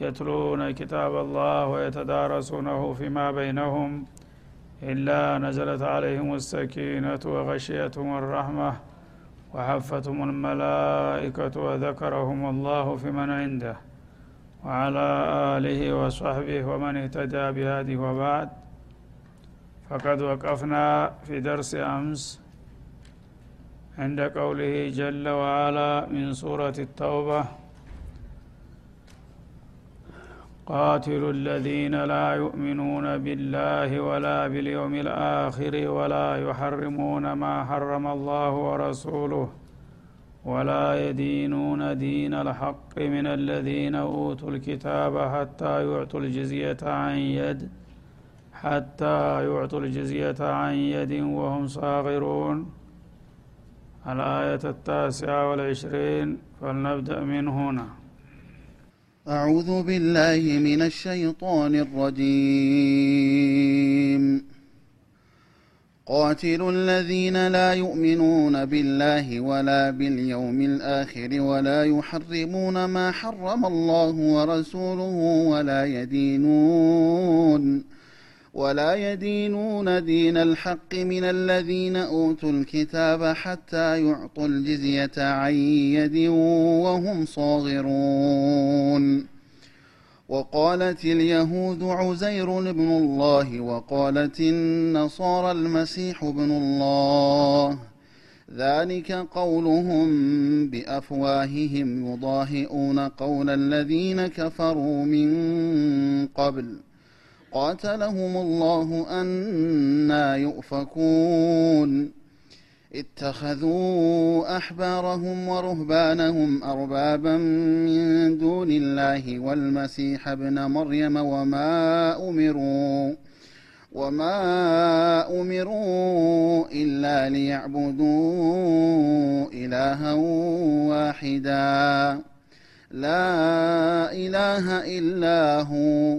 يتلون كتاب الله ويتدارسونه فيما بينهم إلا نزلت عليهم السكينة وغشيتهم الرحمة وحفتهم الملائكة وذكرهم الله في من عنده وعلى آله وصحبه ومن اهتدى بهذه وبعد. فقد وقفنا في درس أمس عند قوله جل وعلا من سورة التوبة قاتلوا الذين لا يؤمنون بالله ولا باليوم الآخر ولا يحرمون ما حرم الله ورسوله ولا يدينون دين الحق من الذين أوتوا الكتاب حتى يعطوا الجزية عن يد حتى يعطوا الجزية عن يد وهم صاغرون. الآية التاسعة والعشرين فلنبدأ من هنا. أعوذ بالله من الشيطان الرجيم. قاتلوا الذين لا يؤمنون بالله ولا باليوم الآخر ولا يحرمون ما حرم الله ورسوله ولا يدينون ولا يدينون دين الحق من الذين أوتوا الكتاب حتى يعطوا الجزية عن يد وهم صاغرون. وقالت اليهود عزير ابن الله وقالت النصارى المسيح ابن الله. ذلك قولهم بأفواههم يضاهئون قول الذين كفروا من قبل. قاتلهم الله أنا يؤفكون. اتخذوا أحبارهم ورهبانهم أربابا من دون الله والمسيح ابن مريم وما أمروا وما أمروا إلا ليعبدوا إلها واحدا. لا إله إلا هو.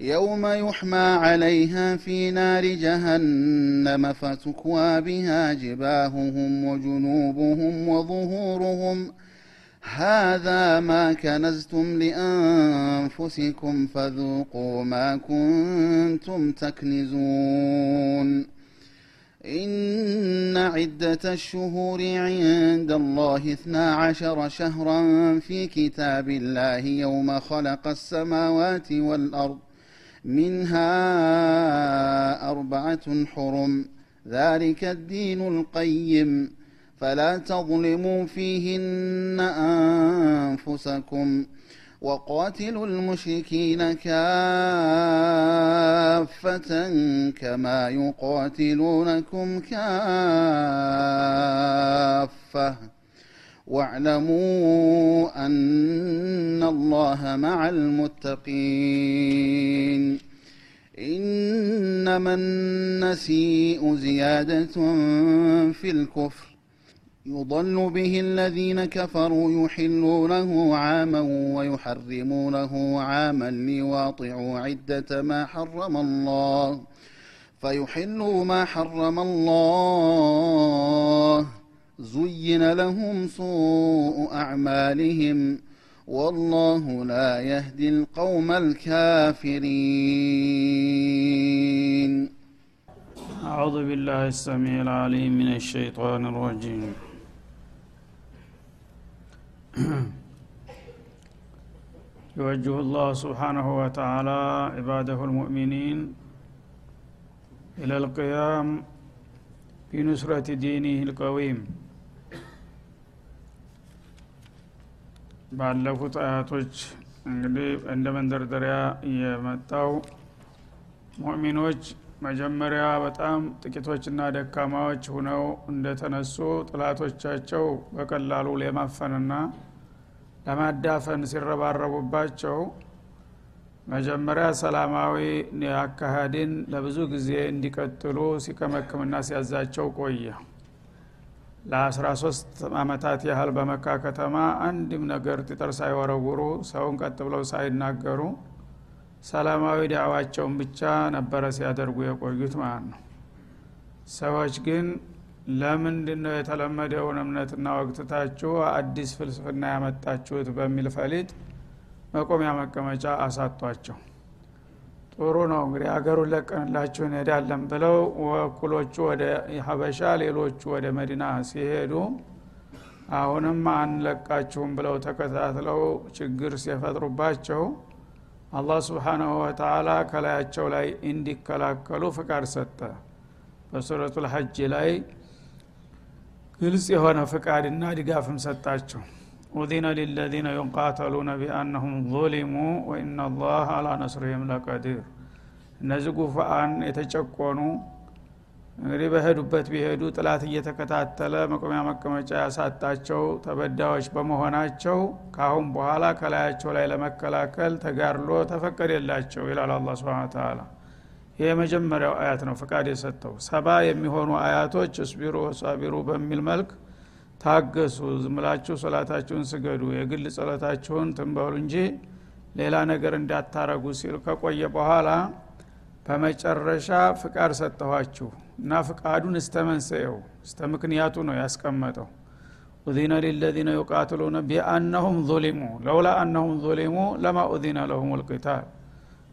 يوم يحمى عليها في نار جهنم فتكوى بها جباههم وجنوبهم وظهورهم. هذا ما كنزتم لأنفسكم فذوقوا ما كنتم تكنزون. إن عدة الشهور عند الله اثنا عشر شهرا في كتاب الله يوم خلق السماوات والأرض. منها أربعة حرم ذلك الدين القيم. فلا تظلموا فيهن أنفسكم. وقاتلوا المشركين كافة كما يقاتلونكم كافة. واعلموا أن الله مع المتقين. إنما النسيء زيادة في الكفر. يضل به الذين كفروا يحلونه عاما ويحرمونه عاما ليواطعوا عدة ما حرم الله. فيحلوا ما حرم الله. زين لهم سوء أعمالهم والله لا يهدي القوم الكافرين أعوذ بالله السميع العليم من الشيطان الرجيم. يوجه الله سبحانه وتعالى عباده المؤمنين إلى القيام بنصرة دينه القويم. ባለፉት አያቶች እንግዲህ እንደ መንደርደሪያ የመጣው ሙእሚኖች መጀመሪያ በጣም ጥቂቶችና ደካማዎች ሁነው እንደተነሱ ጥላቶቻቸው በቀላሉ ለማፈንና ለማዳፈን ሲረባረቡባቸው መጀመሪያ ሰላማዊ አካሄድን ለብዙ ጊዜ እንዲቀጥሉ ሲከመክምና ሲያዛቸው ቆየ ለአስራ ሶስት አመታት ያህል በመካ ከተማ አንድም ነገር ጥጥር ሳይወረውሩ ሰውን ቀጥ ብለው ሳይናገሩ ሰላማዊ ዳዕዋቸውን ብቻ ነበረ ሲያደርጉ የቆዩት ማለት ነው። ሰዎች ግን ለምንድን ነው የተለመደውን እምነትና ወቅትታችሁ አዲስ ፍልስፍና ያመጣችሁት በሚል ፈሊጥ መቆሚያ መቀመጫ አሳቷቸው ጥሩ ነው እንግዲህ ሀገሩን ለቀንላችሁ እንሄዳለን ብለው ወኩሎቹ ወደ ሀበሻ ሌሎቹ ወደ መዲና ሲሄዱ አሁንም አንለቃችሁም ብለው ተከታትለው ችግር ሲፈጥሩባቸው አላህ ስብሓናሁ ወተላ ከላያቸው ላይ እንዲከላከሉ ፍቃድ ሰጠ። በሱረቱ ልሐጅ ላይ ግልጽ የሆነ ፍቃድና ድጋፍም ሰጣቸው ኡዚነ ሊለዚነ ዩቃተሉነ ቢአነሁም ظሊሙ ወኢና ላህ አላ ነስርህም ለቀዲር። እነዚህ ጉፋአን የተጨቆኑ እንግዲህ በሄዱበት ቢሄዱ ጥላት እየተከታተለ መቆሚያ መቀመጫ ያሳጣቸው ተበዳዮች በመሆናቸው ካአሁን በኋላ ከላያቸው ላይ ለመከላከል ተጋድሎ ተፈቀደላቸው ይላል አላ ስብን ተላ ይህ የመጀመሪያው አያት ነው ፍቃድ የሰጠው። ሰባ የሚሆኑ አያቶች እስቢሩ ወሳቢሩ በሚል መልክ ታገሱ ዝምላችሁ ሶላታችሁን ስገዱ የግል ጸሎታችሁን ትንበሉ እንጂ ሌላ ነገር እንዳታረጉ ሲል ከቆየ በኋላ በመጨረሻ ፍቃድ ሰጠኋችሁ እና ፍቃዱን እስተ መንስኤው እስተ ምክንያቱ ነው ያስቀመጠው። ኡዚነ ሊለዚነ ዩቃትሉነ ቢአነሁም ظሊሙ ለውላ አነሁም ظሊሙ ለማ ኡዚነ ለሁም ልቅታል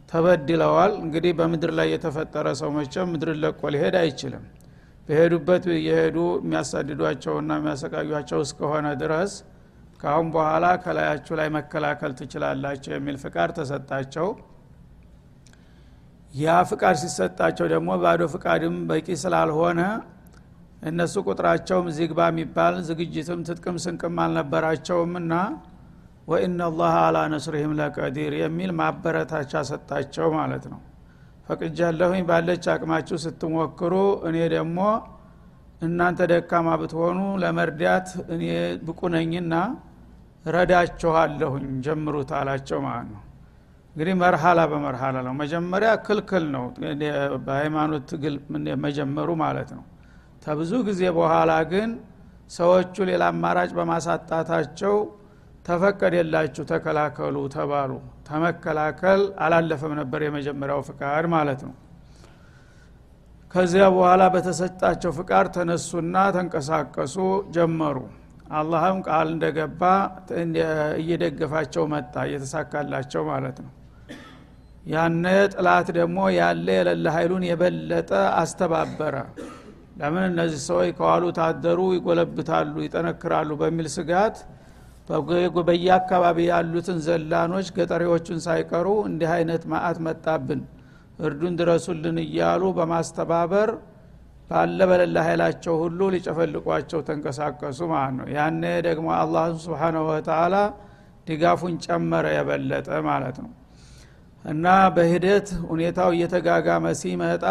ተበድለዋል። እንግዲህ በምድር ላይ የተፈጠረ ሰው መቸም ምድርን ለቆ ሊሄድ አይችልም በሄዱበት የሄዱ የሚያሳድዷቸውና የሚያሰቃዩቸው እስከሆነ ድረስ ካአሁን በኋላ ከላያችሁ ላይ መከላከል ትችላላቸው የሚል ፍቃድ ተሰጣቸው። ያ ፍቃድ ሲሰጣቸው ደግሞ ባዶ ፍቃድም በቂ ስላልሆነ እነሱ ቁጥራቸውም ዚግባ የሚባል ዝግጅትም ትጥቅም ስንቅም አልነበራቸውም እና ወኢና ላህ አላ ነስርህም ለቀዲር የሚል ማበረታቻ ሰጣቸው ማለት ነው ፈቅጃለሁኝ ባለች አቅማችሁ ስትሞክሩ እኔ ደግሞ እናንተ ደካማ ብትሆኑ ለመርዳት እኔ ብቁ ነኝና ረዳችኋለሁኝ ጀምሩት አላቸው ማለት ነው። እንግዲህ መርሃላ በመርሃላ ነው። መጀመሪያ ክልክል ነው በሃይማኖት ትግል መጀመሩ ማለት ነው። ተብዙ ጊዜ በኋላ ግን ሰዎቹ ሌላ አማራጭ በማሳጣታቸው ተፈቀደላችሁ ተከላከሉ ተባሉ። ተመከላከል አላለፈም ነበር የመጀመሪያው ፍቃድ ማለት ነው። ከዚያ በኋላ በተሰጣቸው ፍቃድ ተነሱና ተንቀሳቀሱ ጀመሩ። አላህም ቃል እንደገባ እየደገፋቸው መጣ እየተሳካላቸው ማለት ነው። ያነ ጥላት ደግሞ ያለ የሌለ ኃይሉን የበለጠ አስተባበረ። ለምን እነዚህ ሰዎች ከዋሉ ታደሩ ይጎለብታሉ ይጠነክራሉ በሚል ስጋት በየአካባቢ ያሉትን ዘላኖች ገጠሬዎቹን ሳይቀሩ እንዲህ አይነት ማአት መጣብን። እርዱን ድረሱልን እያሉ በማስተባበር ባለ በሌላ ኃይላቸው ሁሉ ሊጨፈልቋቸው ተንቀሳቀሱ ማለት ነው። ያነ ደግሞ አላህ ስብሓናሁ ወተላ ድጋፉን ጨመረ የበለጠ ማለት ነው። እና በሂደት ሁኔታው እየተጋጋመ ሲመጣ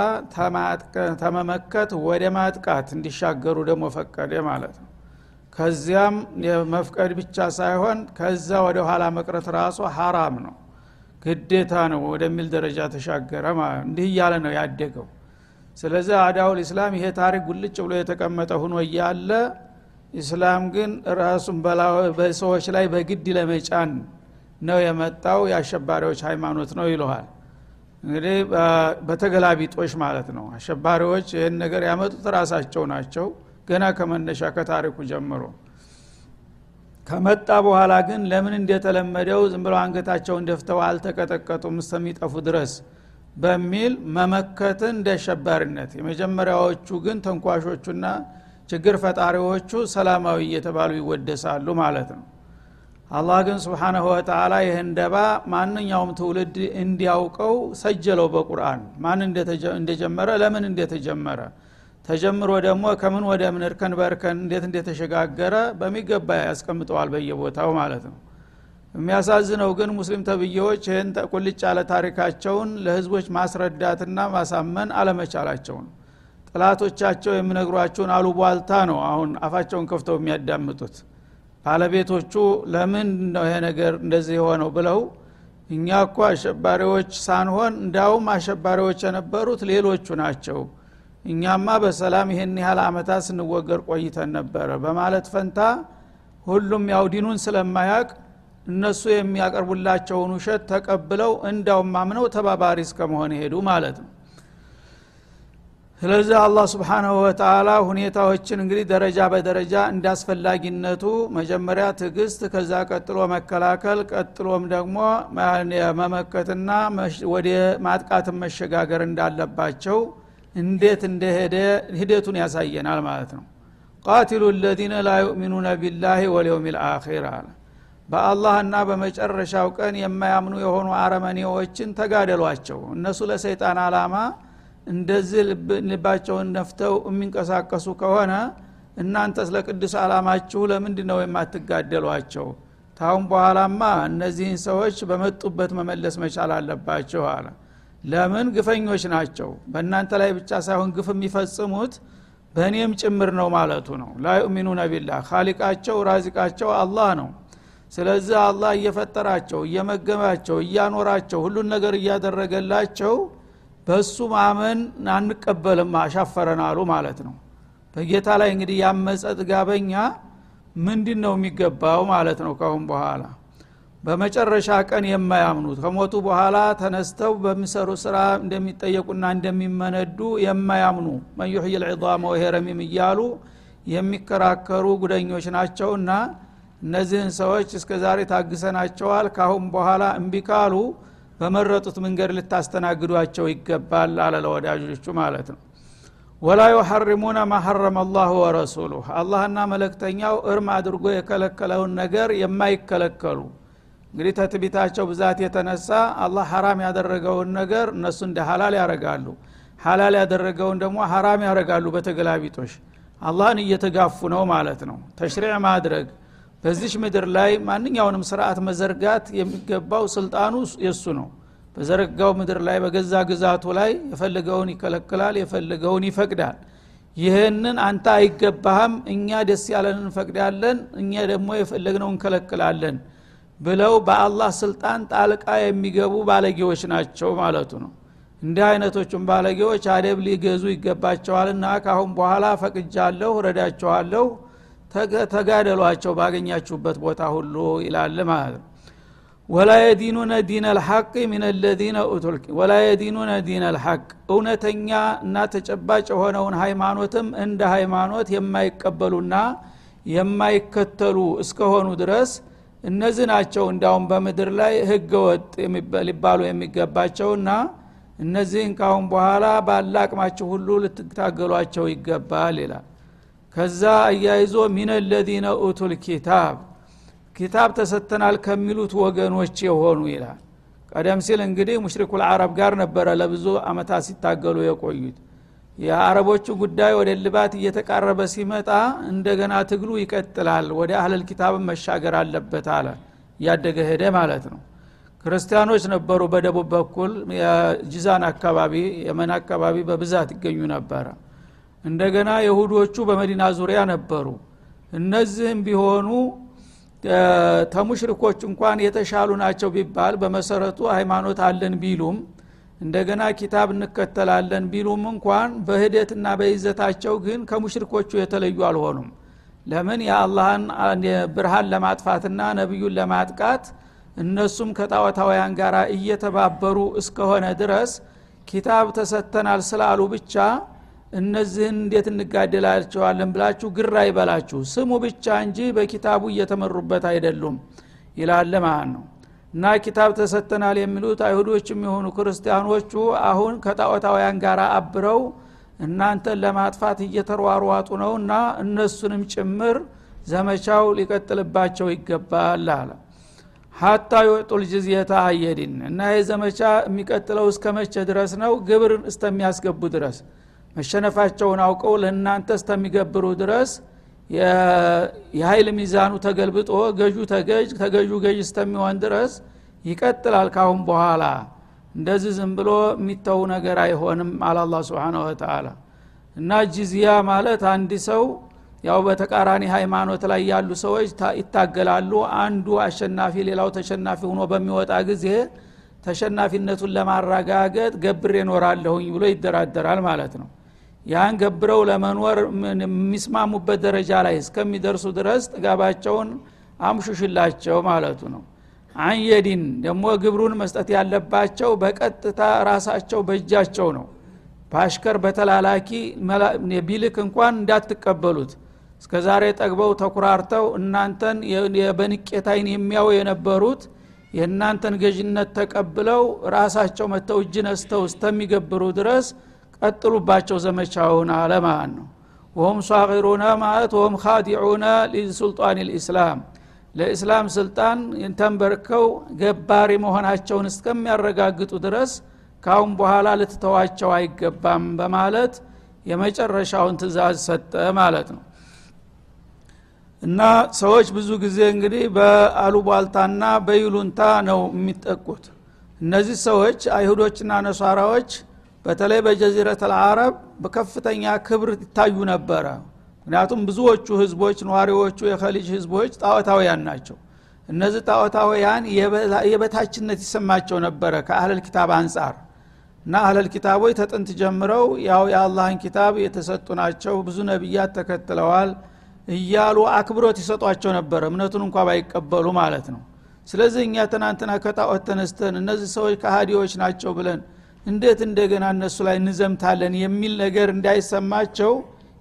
ተመመከት ወደ ማጥቃት እንዲሻገሩ ደግሞ ፈቀደ ማለት ነው ከዚያም መፍቀድ ብቻ ሳይሆን ከዛ ወደ ኋላ መቅረት ራሱ ሀራም ነው ግዴታ ነው ወደሚል ደረጃ ተሻገረ እንዲህ እያለ ነው ያደገው። ስለዚህ አዳውል ኢስላም ይሄ ታሪክ ጉልጭ ብሎ የተቀመጠ ሁኖ እያለ ኢስላም ግን ራሱን በሰዎች ላይ በግድ ለመጫን ነው የመጣው የአሸባሪዎች ሃይማኖት ነው ይለሃል እንግዲህ በተገላቢጦሽ ማለት ነው። አሸባሪዎች ይህን ነገር ያመጡት ራሳቸው ናቸው ገና ከመነሻ ከታሪኩ ጀምሮ። ከመጣ በኋላ ግን ለምን እንደተለመደው ዝም ብለው አንገታቸውን ደፍተው አልተቀጠቀጡም እስከሚጠፉ ድረስ በሚል መመከትን እንደ አሸባሪነት የመጀመሪያዎቹ ግን ተንኳሾቹና ችግር ፈጣሪዎቹ ሰላማዊ እየተባሉ ይወደሳሉ ማለት ነው። አላህ ግን ስብሓናሁ ወተላ ይህን ደባ ማንኛውም ትውልድ እንዲያውቀው ሰጀለው በቁርአን። ማን እንደጀመረ ለምን እንደተጀመረ ተጀምሮ ደግሞ ከምን ወደ ምን እርከን በእርከን እንዴት እንደተሸጋገረ በሚገባ ያስቀምጠዋል በየቦታው ማለት ነው። የሚያሳዝነው ግን ሙስሊም ተብዬዎች ይህን ቁልጭ ያለ ታሪካቸውን ለህዝቦች ማስረዳትና ማሳመን አለመቻላቸው ነው። ጥላቶቻቸው የሚነግሯቸውን አሉቧልታ ነው አሁን አፋቸውን ከፍተው የሚያዳምጡት። ባለቤቶቹ ለምን ነው ይሄ ነገር እንደዚህ የሆነው ብለው እኛ እኮ አሸባሪዎች ሳንሆን እንዳውም አሸባሪዎች የነበሩት ሌሎቹ ናቸው እኛማ በሰላም ይሄን ያህል አመታት ስንወገር ቆይተን ነበረ በማለት ፈንታ ሁሉም ያው ዲኑን ስለማያቅ እነሱ የሚያቀርቡላቸውን ውሸት ተቀብለው እንዳውም አምነው ተባባሪ እስከመሆን ሄዱ ማለት ነው። ስለዚህ አላህ ስብሓናሁ ወተላ ሁኔታዎችን እንግዲህ ደረጃ በደረጃ እንዳስፈላጊነቱ መጀመሪያ ትዕግስት ከዛ ቀጥሎ መከላከል ቀጥሎም ደግሞ መመከትና ወደ ማጥቃትን መሸጋገር እንዳለባቸው እንዴት እንደሄደ ሂደቱን ያሳየናል ማለት ነው። ቃቲሉ ለዚነ ላ ዩእሚኑነ ቢላህ ወልየውም ልአኪር አለ። በአላህና በመጨረሻው ቀን የማያምኑ የሆኑ አረመኔዎችን ተጋደሏቸው። እነሱ ለሰይጣን አላማ እንደዚህ ልባቸውን ነፍተው የሚንቀሳቀሱ ከሆነ እናንተ ስለ ቅዱስ አላማችሁ ለምንድ ነው የማትጋደሏቸው? ታሁን በኋላማ እነዚህን ሰዎች በመጡበት መመለስ መቻል አለባቸው አለ ለምን ግፈኞች ናቸው? በእናንተ ላይ ብቻ ሳይሆን ግፍ የሚፈጽሙት በእኔም ጭምር ነው ማለቱ ነው። ላ ዩእሚኑነ ቢላህ ካሊቃቸው ራዚቃቸው አላህ ነው። ስለዚህ አላህ እየፈጠራቸው እየመገባቸው እያኖራቸው ሁሉን ነገር እያደረገላቸው በሱ ማመን አንቀበልም አሻፈረን አሉ ማለት ነው። በጌታ ላይ እንግዲህ ያመፀ ጥጋበኛ ምንድን ነው የሚገባው ማለት ነው ካሁን በኋላ በመጨረሻ ቀን የማያምኑት ከሞቱ በኋላ ተነስተው በሚሰሩ ስራ እንደሚጠየቁና እንደሚመነዱ የማያምኑ መን ዩሕይ ልዕዛመ እያሉ የሚከራከሩ ጉደኞች ናቸውና እነዚህን ሰዎች እስከ ዛሬ ታግሰናቸዋል። ካሁን በኋላ እምቢ በመረጡት መንገድ ልታስተናግዷቸው ይገባል አለ ለወዳጆቹ ማለት ነው። ወላ ዩሐርሙነ ማ ሐረመ አላሁ ወረሱሉህ። አላህና መለክተኛው እርም አድርጎ የከለከለውን ነገር የማይከለከሉ እንግዲህ ተትቢታቸው ብዛት የተነሳ አላህ ሐራም ያደረገውን ነገር እነሱ እንደ ሀላል ያረጋሉ ሀላል ያደረገውን ደግሞ ሐራም ያረጋሉ በተገላቢጦሽ። አላህን እየተጋፉ ነው ማለት ነው። ተሽሪዕ ማድረግ። በዚች ምድር ላይ ማንኛውንም ስርዓት መዘርጋት የሚገባው ስልጣኑ የሱ ነው። በዘረጋው ምድር ላይ በገዛ ግዛቱ ላይ የፈለገውን ይከለክላል የፈለገውን ይፈቅዳል። ይህንን አንተ አይገባህም እኛ ደስ ያለን እንፈቅዳለን እኛ ደግሞ የፈለግነው እንከለክላለን ብለው በአላህ ስልጣን ጣልቃ የሚገቡ ባለጌዎች ናቸው ማለቱ ነው። እንዲህ አይነቶቹም ባለጌዎች አደብ ሊገዙ ይገባቸዋልና ካሁን በኋላ ፈቅጃለሁ ረዳቸዋለሁ ተጋደሏቸው ባገኛችሁበት ቦታ ሁሉ ይላል ማለት ነው። ወላ የዲኑነ ዲን አልሐቅ ምን ለዚነ ወላ የዲኑነ ዲን አልሐቅ እውነተኛ እና ተጨባጭ የሆነውን ሃይማኖትም እንደ ሃይማኖት የማይቀበሉና የማይከተሉ እስከሆኑ ድረስ እነዚህ ናቸው እንዳውም በምድር ላይ ህገ ወጥ ሊባሉ የሚገባቸውና እነዚህን ካሁን በኋላ ባለ አቅማችሁ ሁሉ ልትታገሏቸው ይገባል ይላል። ከዛ አያይዞ ሚን ለዚነ ኡቱል ኪታብ ኪታብ ተሰጥተናል ከሚሉት ወገኖች የሆኑ ይላል። ቀደም ሲል እንግዲህ ሙሽሪኩል አረብ ጋር ነበረ ለብዙ አመታት ሲታገሉ የቆዩት የአረቦቹ ጉዳይ ወደ ልባት እየተቃረበ ሲመጣ እንደገና ትግሉ ይቀጥላል ወደ አህለል ኪታብን መሻገር አለበት አለ። እያደገ ሄደ ማለት ነው። ክርስቲያኖች ነበሩ በደቡብ በኩል የጂዛን አካባቢ የመን አካባቢ በብዛት ይገኙ ነበረ። እንደገና የሁዶቹ በመዲና ዙሪያ ነበሩ። እነዚህም ቢሆኑ ተሙሽሪኮች እንኳን የተሻሉ ናቸው ቢባል በመሰረቱ ሃይማኖት አለን ቢሉም እንደገና ኪታብ እንከተላለን ቢሉም እንኳን በህደትና በይዘታቸው ግን ከሙሽሪኮቹ የተለዩ አልሆኑም። ለምን? የአላህን ብርሃን ለማጥፋትና ነቢዩን ለማጥቃት እነሱም ከጣዖታውያን ጋር እየተባበሩ እስከሆነ ድረስ ኪታብ ተሰተናል ስላሉ ብቻ እነዚህን እንዴት እንጋደላቸዋለን ብላችሁ ግራ ይበላችሁ። ስሙ ብቻ እንጂ በኪታቡ እየተመሩበት አይደሉም። ይላለ ማለት ነው እና ኪታብ ተሰተናል የሚሉት አይሁዶችም የሆኑ ክርስቲያኖቹ አሁን ከጣዖታውያን ጋር አብረው እናንተን ለማጥፋት እየተሯሯጡ ነው እና እነሱንም ጭምር ዘመቻው ሊቀጥልባቸው ይገባል አለ። ሀታ ይወጡል ጅዝየታ አየዲን እና ይህ ዘመቻ የሚቀጥለው እስከ መቼ ድረስ ነው? ግብር እስተሚያስገቡ ድረስ። መሸነፋቸውን አውቀው ለእናንተ እስተሚገብሩ ድረስ የኃይል ሚዛኑ ተገልብጦ ገዡ ተገዥ ተገዡ ገዥ እስተሚሆን ድረስ ይቀጥላል ካሁን በኋላ። እንደዚህ ዝም ብሎ የሚተው ነገር አይሆንም አለ አላ ስብን ወተላ እና ጂዝያ ማለት አንድ ሰው ያው በተቃራኒ ሃይማኖት ላይ ያሉ ሰዎች ይታገላሉ። አንዱ አሸናፊ ሌላው ተሸናፊ ሆኖ በሚወጣ ጊዜ ተሸናፊነቱን ለማረጋገጥ ገብሬ እኖራለሁኝ ብሎ ይደራደራል ማለት ነው ያን ገብረው ለመኖር የሚስማሙበት ደረጃ ላይ እስከሚደርሱ ድረስ ጥጋባቸውን አምሹሽላቸው ማለቱ ነው። አንየዲን ደግሞ ግብሩን መስጠት ያለባቸው በቀጥታ ራሳቸው በእጃቸው ነው። በአሽከር በተላላኪ ቢልክ እንኳን እንዳትቀበሉት። እስከ ዛሬ ጠግበው ተኩራርተው እናንተን በንቄታይን የሚያው የነበሩት የእናንተን ገዥነት ተቀብለው ራሳቸው መተው እጅ ነስተው እስተሚገብሩ ድረስ ቀጥሉባቸው ዘመቻውን አለ ማለት ነው። ወሁም ሳቂሩነ ማለት ወሁም ካዲዑነ ሊሱልጣን ልእስላም ለእስላም ስልጣን ተንበርከው ገባሪ መሆናቸውን እስከሚያረጋግጡ ድረስ ካሁን በኋላ ልትተዋቸው አይገባም በማለት የመጨረሻውን ትእዛዝ ሰጠ ማለት ነው። እና ሰዎች ብዙ ጊዜ እንግዲህ በአሉቧልታና በይሉንታ ነው የሚጠቁት። እነዚህ ሰዎች አይሁዶችና ነሷራዎች በተለይ በጀዚረት አልዓረብ በከፍተኛ ክብር ይታዩ ነበረ። ምክንያቱም ብዙዎቹ ህዝቦች ነዋሪዎቹ የከሊጅ ህዝቦች ጣዖታውያን ናቸው። እነዚህ ጣዖታውያን የበታችነት ይሰማቸው ነበረ ከአህለል ኪታብ አንጻር። እና አህለል ኪታቦች ተጥንት ጀምረው ያው የአላህን ኪታብ የተሰጡ ናቸው ብዙ ነቢያት ተከትለዋል እያሉ አክብሮት ይሰጧቸው ነበረ እምነቱን እንኳ ባይቀበሉ ማለት ነው። ስለዚህ እኛ ትናንትና ከጣዖት ተነስተን እነዚህ ሰዎች ከሃዲዎች ናቸው ብለን እንዴት እንደገና እነሱ ላይ እንዘምታለን የሚል ነገር እንዳይሰማቸው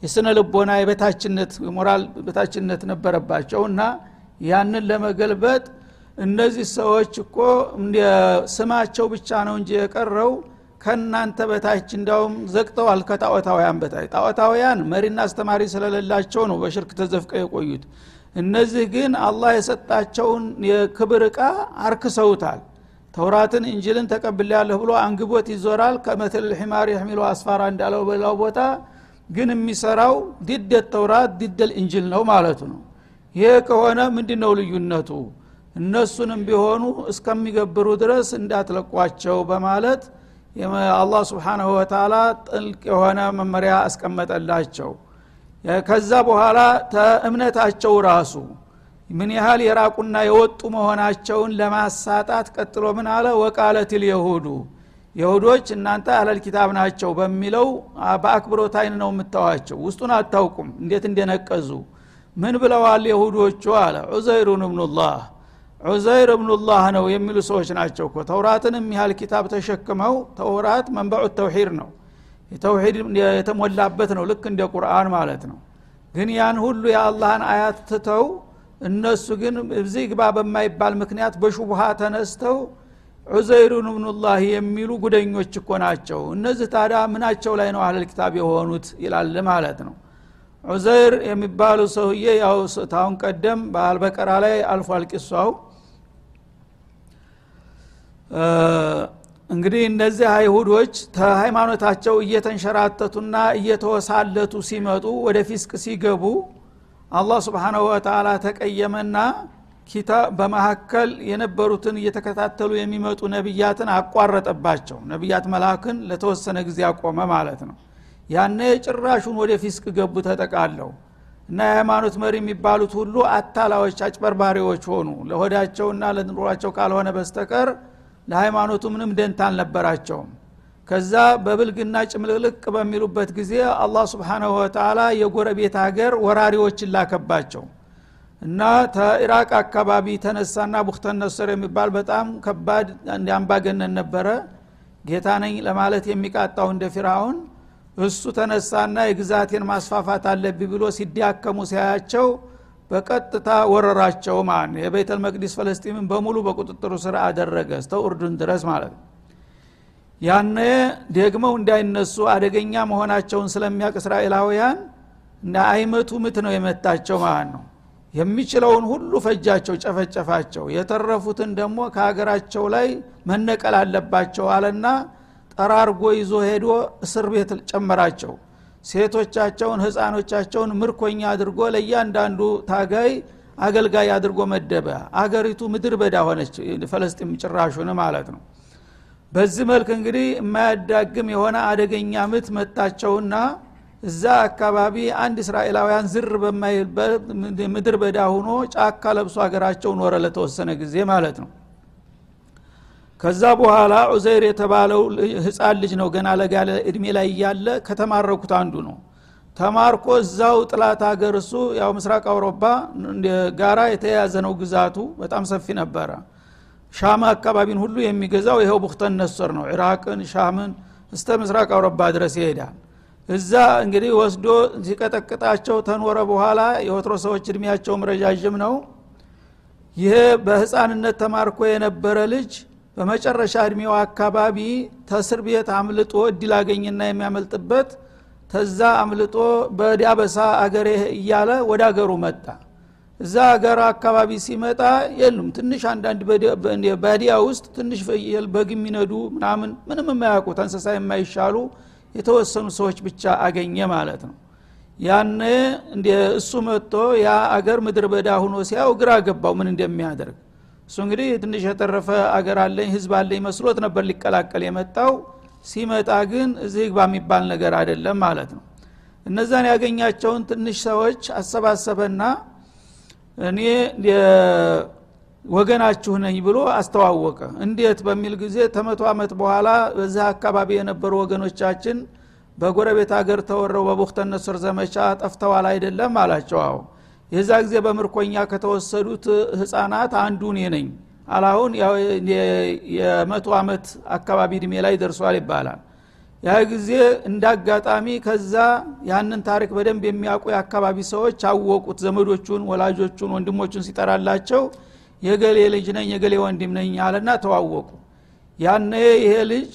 የስነ ልቦና የበታችነት የሞራል በታችነት ነበረባቸው እና ያንን ለመገልበጥ እነዚህ ሰዎች እኮ ስማቸው ብቻ ነው እንጂ የቀረው ከእናንተ በታች እንዳውም ዘግተዋል ከጣዖታውያን በታች። ጣዖታውያን መሪና አስተማሪ ስለሌላቸው ነው በሽርክ ተዘፍቀው የቆዩት። እነዚህ ግን አላህ የሰጣቸውን የክብር እቃ አርክሰውታል ተውራትን እንጅልን ተቀብላለሁ ብሎ አንግቦት ይዞራል። ከመትል ሒማር የሕሚሉ አስፋራ እንዳለው በላው ቦታ ግን የሚሰራው ዲደት ተውራት ዲደል እንጅል ነው ማለቱ ነው። ይሄ ከሆነ ምንድ ነው ልዩነቱ? እነሱንም ቢሆኑ እስከሚገብሩ ድረስ እንዳትለቋቸው በማለት አላህ ስብሓናሁ ወተላ ጥልቅ የሆነ መመሪያ አስቀመጠላቸው። ከዛ በኋላ እምነታቸው ራሱ ምን ያህል የራቁና የወጡ መሆናቸውን ለማሳጣት ቀጥሎ ምን አለ? ወቃለት ልየሁዱ። የሁዶች እናንተ አለል ኪታብ ናቸው በሚለው በአክብሮት አይን ነው የምታዋቸው ውስጡን አታውቁም። እንዴት እንደነቀዙ ምን ብለዋል የሁዶቹ አለ? ዑዘይሩን እብኑላህ ዑዘይር እብኑላህ ነው የሚሉ ሰዎች ናቸው እኮ። ተውራትን የሚያህል ኪታብ ተሸክመው ተውራት መንበዑ ተውሂድ ነው። ተውሂድ የተሞላበት ነው። ልክ እንደ ቁርአን ማለት ነው። ግን ያን ሁሉ የአላህን አያት ትተው እነሱ ግን እዚህ ግባ በማይባል ምክንያት በሹቡሃ ተነስተው ዑዘይሩን እብኑላህ የሚሉ ጉደኞች እኮ ናቸው። እነዚህ ታዲያ ምናቸው ላይ ነው አህለል ኪታብ የሆኑት? ይላል ማለት ነው። ዑዘይር የሚባሉ ሰውዬ ያው ታሁን ቀደም በአልበቀራ ላይ አልፏል ቂሷው እንግዲህ እነዚህ አይሁዶች ከሃይማኖታቸው እየተንሸራተቱና እየተወሳለቱ ሲመጡ ወደ ፊስቅ ሲገቡ አላህ ስብሓናሁ ወተላ ተቀየመና ኪታ በመካከል የነበሩትን እየተከታተሉ የሚመጡ ነቢያትን አቋረጠባቸው። ነቢያት መላክን ለተወሰነ ጊዜ አቆመ ማለት ነው። ያነ ጭራሹን ወደ ፊስቅ ገቡ ተጠቃለው። እና የሃይማኖት መሪ የሚባሉት ሁሉ አታላዎች አጭበርባሪዎች ሆኑ። ለሆዳቸውና ለኑሯቸው ካልሆነ በስተቀር ለሃይማኖቱ ምንም ደንታ አልነበራቸውም ከዛ በብልግና ጭምልቅልቅ በሚሉበት ጊዜ አላህ ስብሓናሁ ወተላ የጎረቤት ሀገር ወራሪዎችን ላከባቸው። እና ተኢራቅ አካባቢ ተነሳና ቡክተን ነሰር የሚባል በጣም ከባድ አምባገነን ነበረ። ጌታ ነኝ ለማለት የሚቃጣው እንደ ፊራውን እሱ ተነሳና የግዛቴን ማስፋፋት አለብኝ ብሎ ሲዳከሙ ሲያያቸው በቀጥታ ወረራቸው ማለት የቤተል መቅዲስ ፈለስጢምን በሙሉ በቁጥጥሩ ስር አደረገ እስተ ኡርዱን ድረስ ማለት ነው ያነ ደግመው እንዳይነሱ አደገኛ መሆናቸውን ስለሚያውቅ እስራኤላውያን እንደ አይመቱ ምት ነው የመታቸው ማለት ነው። የሚችለውን ሁሉ ፈጃቸው ጨፈጨፋቸው። የተረፉትን ደግሞ ከሀገራቸው ላይ መነቀል አለባቸው አለና ጠራርጎ ይዞ ሄዶ እስር ቤት ጨመራቸው። ሴቶቻቸውን ህፃኖቻቸውን ምርኮኛ አድርጎ ለእያንዳንዱ ታጋይ አገልጋይ አድርጎ መደበ። አገሪቱ ምድር በዳ ሆነች ፈለስጢም ጭራሹን ማለት ነው በዚህ መልክ እንግዲህ የማያዳግም የሆነ አደገኛ ምት መጣቸውና እዛ አካባቢ አንድ እስራኤላውያን ዝር በማይልበት ምድር በዳ ሁኖ ጫካ ለብሶ ሀገራቸው ኖረ ለተወሰነ ጊዜ ማለት ነው። ከዛ በኋላ ዑዘይር የተባለው ህፃን ልጅ ነው። ገና ለጋለ እድሜ ላይ እያለ ከተማረኩት አንዱ ነው። ተማርኮ እዛው ጥላት ሀገር እሱ ያው ምስራቅ አውሮፓ ጋራ የተያያዘ ነው ግዛቱ። በጣም ሰፊ ነበረ ሻም አካባቢን ሁሉ የሚገዛው ይኸው ቡክተን ነሰር ነው። ኢራቅን ሻምን እስተ ምስራቅ አውሮፓ ድረስ ይሄዳል። እዛ እንግዲህ ወስዶ ሲቀጠቅጣቸው ተኖረ በኋላ የወትሮ ሰዎች እድሜያቸውም ረዣዥም ነው። ይሄ በህፃንነት ተማርኮ የነበረ ልጅ በመጨረሻ እድሜው አካባቢ ተስር ቤት አምልጦ እድል አገኝና የሚያመልጥበት ተዛ አምልጦ በዳበሳ አገሬ እያለ ወደ አገሩ መጣ እዛ አገር አካባቢ ሲመጣ የሉም። ትንሽ አንዳንድ ባዲያ ውስጥ ትንሽ በግ የሚነዱ ምናምን ምንም የማያውቁት እንስሳ የማይሻሉ የተወሰኑ ሰዎች ብቻ አገኘ ማለት ነው። ያነ እሱ መጥቶ ያ አገር ምድር በዳ ሁኖ ሲያው ግራ ገባው ምን እንደሚያደርግ። እሱ እንግዲህ ትንሽ የተረፈ አገር አለኝ ህዝብ አለኝ መስሎት ነበር ሊቀላቀል የመጣው። ሲመጣ ግን እዚህ ግባ የሚባል ነገር አይደለም ማለት ነው። እነዛን ያገኛቸውን ትንሽ ሰዎች አሰባሰበና እኔ ወገናችሁ ነኝ ብሎ አስተዋወቀ። እንዴት በሚል ጊዜ ተመቶ ዓመት በኋላ በዚህ አካባቢ የነበሩ ወገኖቻችን በጎረቤት ሀገር ተወረው በቡክተን ነስር ዘመቻ ጠፍተዋል አይደለም አላቸው። አዎ። የዛ ጊዜ በምርኮኛ ከተወሰዱት ህፃናት አንዱ እኔ ነኝ። አላሁን የመቶ ዓመት አካባቢ እድሜ ላይ ደርሷል ይባላል ያ ጊዜ እንደ አጋጣሚ ከዛ ያንን ታሪክ በደንብ የሚያውቁ የአካባቢ ሰዎች አወቁት። ዘመዶቹን ወላጆቹን ወንድሞቹን ሲጠራላቸው የገሌ ልጅ ነኝ የገሌ ወንድም ነኝ አለና ተዋወቁ። ያነ ይሄ ልጅ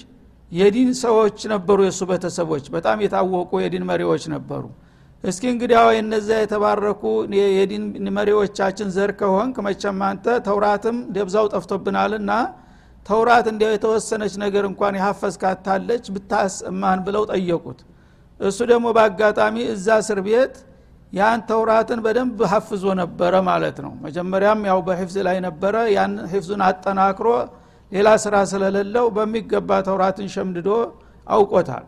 የዲን ሰዎች ነበሩ የእሱ ቤተሰቦች በጣም የታወቁ የዲን መሪዎች ነበሩ። እስኪ እንግዲያው የነዚያ የተባረኩ የዲን መሪዎቻችን ዘር ከሆንክ መቸም አንተ ተውራትም ደብዛው ጠፍቶብናልና ተውራት እንዲያው የተወሰነች ነገር እንኳን የሀፈዝ ካታለች ብለው ጠየቁት። እሱ ደግሞ በአጋጣሚ እዛ እስር ቤት ያን ተውራትን በደንብ ሀፍዞ ነበረ ማለት ነው። መጀመሪያም ያው በሕፍዝ ላይ ነበረ። ያን ሕፍዙን አጠናክሮ ሌላ ስራ ስለሌለው በሚገባ ተውራትን ሸምድዶ አውቆታል።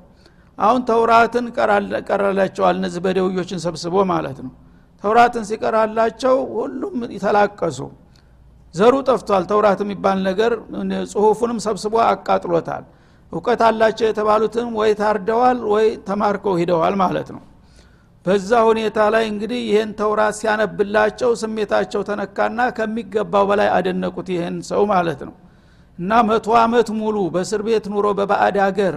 አሁን ተውራትን ቀረላቸዋል እነዚህ በደውዮችን ሰብስቦ ማለት ነው። ተውራትን ሲቀራላቸው ሁሉም ተላቀሱ ዘሩ ጠፍቷል ተውራት የሚባል ነገር ጽሁፉንም ሰብስቦ አቃጥሎታል። እውቀት አላቸው የተባሉትም ወይ ታርደዋል ወይ ተማርከው ሂደዋል ማለት ነው። በዛ ሁኔታ ላይ እንግዲህ ይህን ተውራት ሲያነብላቸው ስሜታቸው ተነካና ከሚገባው በላይ አደነቁት ይህን ሰው ማለት ነው። እና መቶ አመት ሙሉ በእስር ቤት ኑሮ በባዕድ ሀገር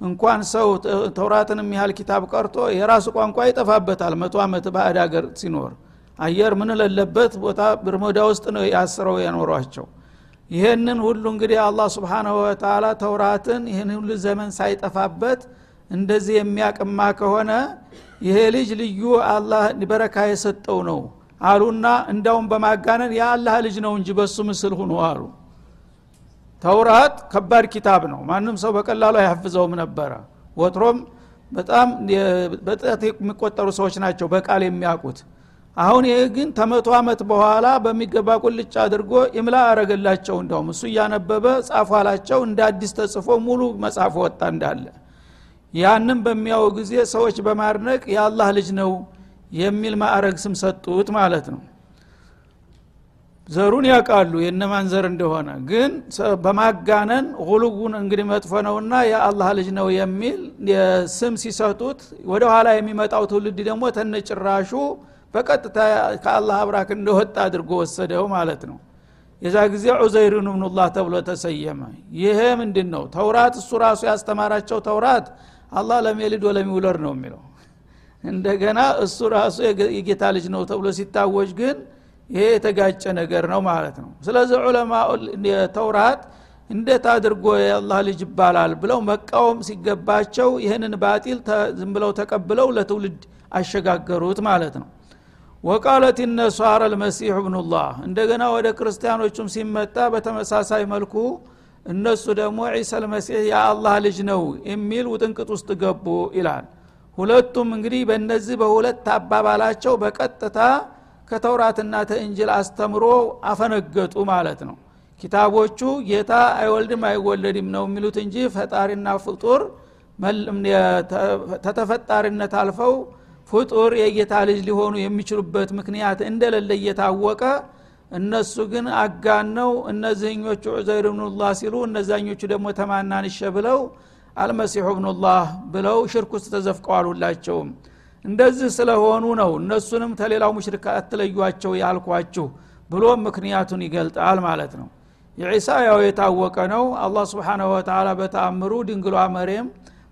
እንኳን ሰው ተውራትን የሚያህል ኪታብ ቀርቶ የራሱ ቋንቋ ይጠፋበታል። መቶ አመት ባዕድ ሀገር ሲኖር አየር ምን ለለበት ቦታ ብርሞዳ ውስጥ ነው ያስረው የኖሯቸው ይህንን ሁሉ እንግዲህ አላህ ስብሓናሁ ወተላ ተውራትን ይህን ሁሉ ዘመን ሳይጠፋበት እንደዚህ የሚያቅማ ከሆነ ይሄ ልጅ ልዩ አላህ በረካ የሰጠው ነው አሉና እንዳውም በማጋነን የአላህ ልጅ ነው እንጂ በሱ ምስል ሁኖ አሉ። ተውራት ከባድ ኪታብ ነው። ማንም ሰው በቀላሉ አያፍዘውም ነበረ። ወትሮም በጣም በጣት የሚቆጠሩ ሰዎች ናቸው በቃል የሚያውቁት አሁን ይህ ግን ተመቶ ዓመት በኋላ በሚገባ ቁልጭ አድርጎ ኢምላ አረገላቸው። እንደውም እሱ እያነበበ ጻፏላቸው እንደ አዲስ ተጽፎ ሙሉ መጽሐፍ ወጣ እንዳለ። ያንም በሚያው ጊዜ ሰዎች በማድነቅ የአላህ ልጅ ነው የሚል ማዕረግ ስም ሰጡት ማለት ነው። ዘሩን ያውቃሉ የነማን ዘር እንደሆነ። ግን በማጋነን ሁሉጉን እንግዲህ መጥፎ ነውና የአላህ ልጅ ነው የሚል ስም ሲሰጡት ወደ ኋላ የሚመጣው ትውልድ ደግሞ ተነጭራሹ በቀጥታ ከአላህ አብራክ እንደወጣ አድርጎ ወሰደው ማለት ነው። የዛ ጊዜ ዑዘይርን ብኑላህ ተብሎ ተሰየመ። ይሄ ምንድን ነው ተውራት እሱ ራሱ ያስተማራቸው ተውራት አላህ ለሚየልድ ወለሚውለድ ነው የሚለው። እንደገና እሱ ራሱ የጌታ ልጅ ነው ተብሎ ሲታወጅ ግን ይሄ የተጋጨ ነገር ነው ማለት ነው። ስለዚህ ዑለማ ተውራት እንዴት አድርጎ የአላህ ልጅ ይባላል ብለው መቃወም ሲገባቸው ይህንን ባጢል ዝም ብለው ተቀብለው ለትውልድ አሸጋገሩት ማለት ነው ወቃለት ነሷረ ልመሲሕ ብኑላህ እንደገና ወደ ክርስቲያኖቹም ሲመጣ በተመሳሳይ መልኩ እነሱ ደግሞ ዒሳ ልመሲሕ የአላህ ልጅ ነው የሚል ውጥንቅጥ ውስጥ ገቡ ይላል። ሁለቱም እንግዲህ በእነዚህ በሁለት አባባላቸው በቀጥታ ከተውራትና ተእንጅል አስተምሮ አፈነገጡ ማለት ነው። ኪታቦቹ ጌታ አይወልድም አይወለድም ነው የሚሉት እንጂ ፈጣሪና ፍጡር ተተፈጣሪነት አልፈው ፍጡር የጌታ ልጅ ሊሆኑ የሚችሉበት ምክንያት እንደሌለ እየታወቀ እነሱ ግን አጋነው። እነዚህኞቹ ዑዘይር ብኑላህ ሲሉ እነዛኞቹ ደግሞ ተማናንሸ ብለው አልመሲሑ ብኑላህ ብለው ሽርክ ውስጥ ተዘፍቀዋል ሁላቸውም እንደዚህ ስለሆኑ ነው እነሱንም ተሌላው ሙሽሪክ አትለዩቸው ያልኳችሁ ብሎ ምክንያቱን ይገልጣል ማለት ነው። የዒሳ ያው የታወቀ ነው። አላህ ስብሓናሁ ወተላ በተአምሩ ድንግሏ መሬም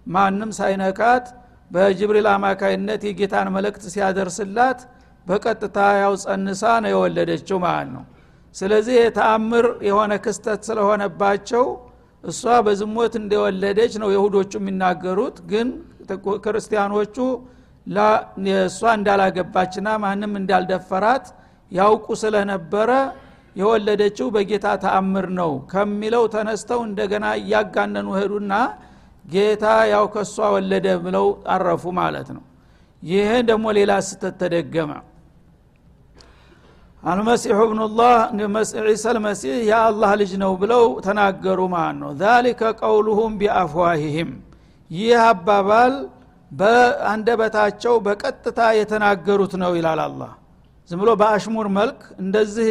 ማንም ሳይነካት በጅብሪል አማካይነት የጌታን መልእክት ሲያደርስላት በቀጥታ ያው ጸንሳ ነው የወለደችው ማለት ነው። ስለዚህ የተአምር የሆነ ክስተት ስለሆነባቸው እሷ በዝሞት እንደወለደች ነው የሁዶቹ የሚናገሩት። ግን ክርስቲያኖቹ እሷ እንዳላገባችና ማንም እንዳልደፈራት ያውቁ ስለነበረ የወለደችው በጌታ ተአምር ነው ከሚለው ተነስተው እንደገና እያጋነኑ ሄዱና ጌታ ያው ከእሷ ወለደ ብለው አረፉ ማለት ነው። ይህ ደግሞ ሌላ ስተት ተደገመ። አልመሲሑ ብኑላህ ዒሳ ልመሲህ የአላህ ልጅ ነው ብለው ተናገሩ ማለት ነው። ዛሊከ ቀውሉሁም ቢአፍዋሂህም። ይህ አባባል በአንደበታቸው በቀጥታ የተናገሩት ነው ይላል አላህ። ዝም ብሎ በአሽሙር መልክ እንደዚህ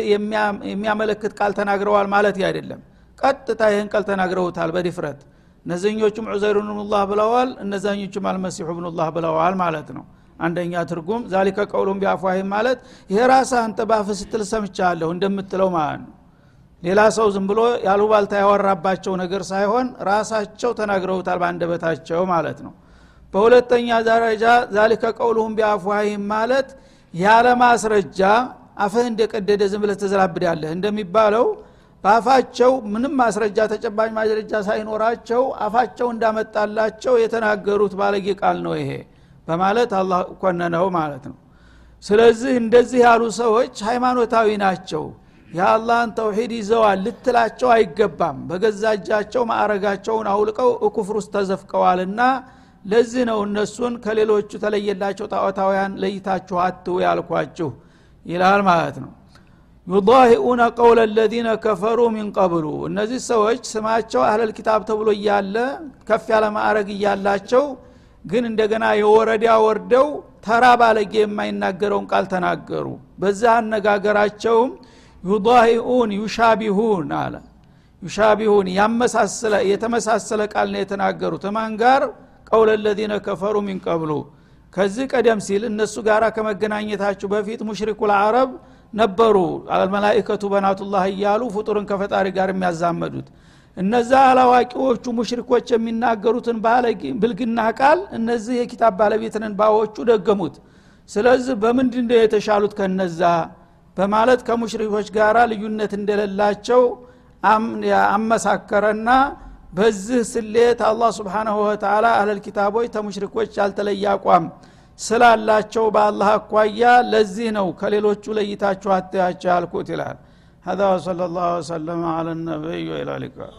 የሚያመለክት ቃል ተናግረዋል ማለት አይደለም። ቀጥታ ይህን ቃል ተናግረውታል በድፍረት እነዚኞቹም ዑዘይር ብኑላህ ብለዋል እነዛኞቹም አልመሲሑ ብኑላህ ብለዋል ማለት ነው። አንደኛ ትርጉም ዛሊከ ቀውሉም ቢአፏሂም ማለት ይሄ ራስህ አንተ ባፍ ስትል ሰምቻለሁ እንደምትለው ማለት ነው። ሌላ ሰው ዝም ብሎ ያሉባልታ ያወራባቸው ነገር ሳይሆን ራሳቸው ተናግረውታል በአንደበታቸው ማለት ነው። በሁለተኛ ደረጃ ዛሊከ ቀውሉሁም ቢአፏሂም ማለት ያለ ማስረጃ አፍህ እንደቀደደ ዝም ብለህ ተዘላብዳለህ እንደሚባለው በአፋቸው ምንም ማስረጃ ተጨባጭ ማስረጃ ሳይኖራቸው አፋቸው እንዳመጣላቸው የተናገሩት ባለጌ ቃል ነው ይሄ በማለት አላህ ኮነነው ማለት ነው። ስለዚህ እንደዚህ ያሉ ሰዎች ሃይማኖታዊ ናቸው። የአላህን ተውሂድ ይዘዋል ልትላቸው አይገባም። በገዛ እጃቸው ማዕረጋቸውን አውልቀው እኩፍር ውስጥ ተዘፍቀዋልና ለዚህ ነው እነሱን ከሌሎቹ ተለየላቸው ጣዖታውያን ለይታችሁ አትው ያልኳችሁ ይላል ማለት ነው ዩዳሂኡነ ቀውለ ለዚነ ከፈሩ ሚን ቀብሉ እነዚህ ሰዎች ስማቸው አህለል ኪታብ ተብሎ እያለ ከፍ ያለ ማዕረግ እያላቸው ግን እንደገና የወረዳ ወርደው ተራ ባለጌ የማይናገረውን ቃል ተናገሩ። በዛ አነጋገራቸውም ዩዳሂኡን ዩሻቢሁን አለ። ዩሻቢሁን ያመሳሰለ የተመሳሰለ ቃል ነው የተናገሩት። ማን ጋር? ቀውለ ለዚነ ከፈሩ ሚን ቀብሉ። ከዚህ ቀደም ሲል እነሱ ጋር ከመገናኘታችሁ በፊት ሙሽሪኩል አረብ ነበሩ። አልመላይከቱ በናቱላህ እያሉ ፍጡርን ከፈጣሪ ጋር የሚያዛመዱት። እነዛ አላዋቂዎቹ ሙሽሪኮች የሚናገሩትን ብልግና ቃል እነዚህ የኪታብ ባለቤትንን ባዎቹ ደገሙት። ስለዚህ በምንድን ነው የተሻሉት ከነዛ? በማለት ከሙሽሪኮች ጋር ልዩነት እንደሌላቸው አመሳከረና በዚህ ስሌት አላህ ስብሓናሁ ወተላ አህለል ኪታቦች ተሙሽሪኮች ያልተለየ አቋም ስላላቸው በአላህ አኳያ ለዚህ ነው ከሌሎቹ ለይታችሁ አትያቸው ያልኩት ይላል هذا وصلى الله وسلم على النبي وإلى اللقاء